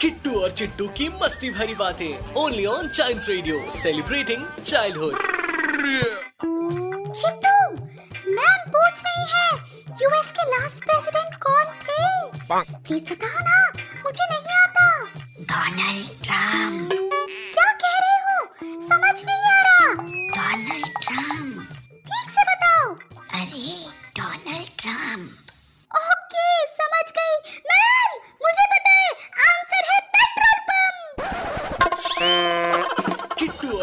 किट्टू और चिट्टू की मस्ती भरी बातें only on child radio celebrating childhood Chittu ma'am पूछ रही है यूएस के लास्ट प्रेसिडेंट कौन थे? प्लीज़ बताओ ना मुझे नहीं आता। Donald Trump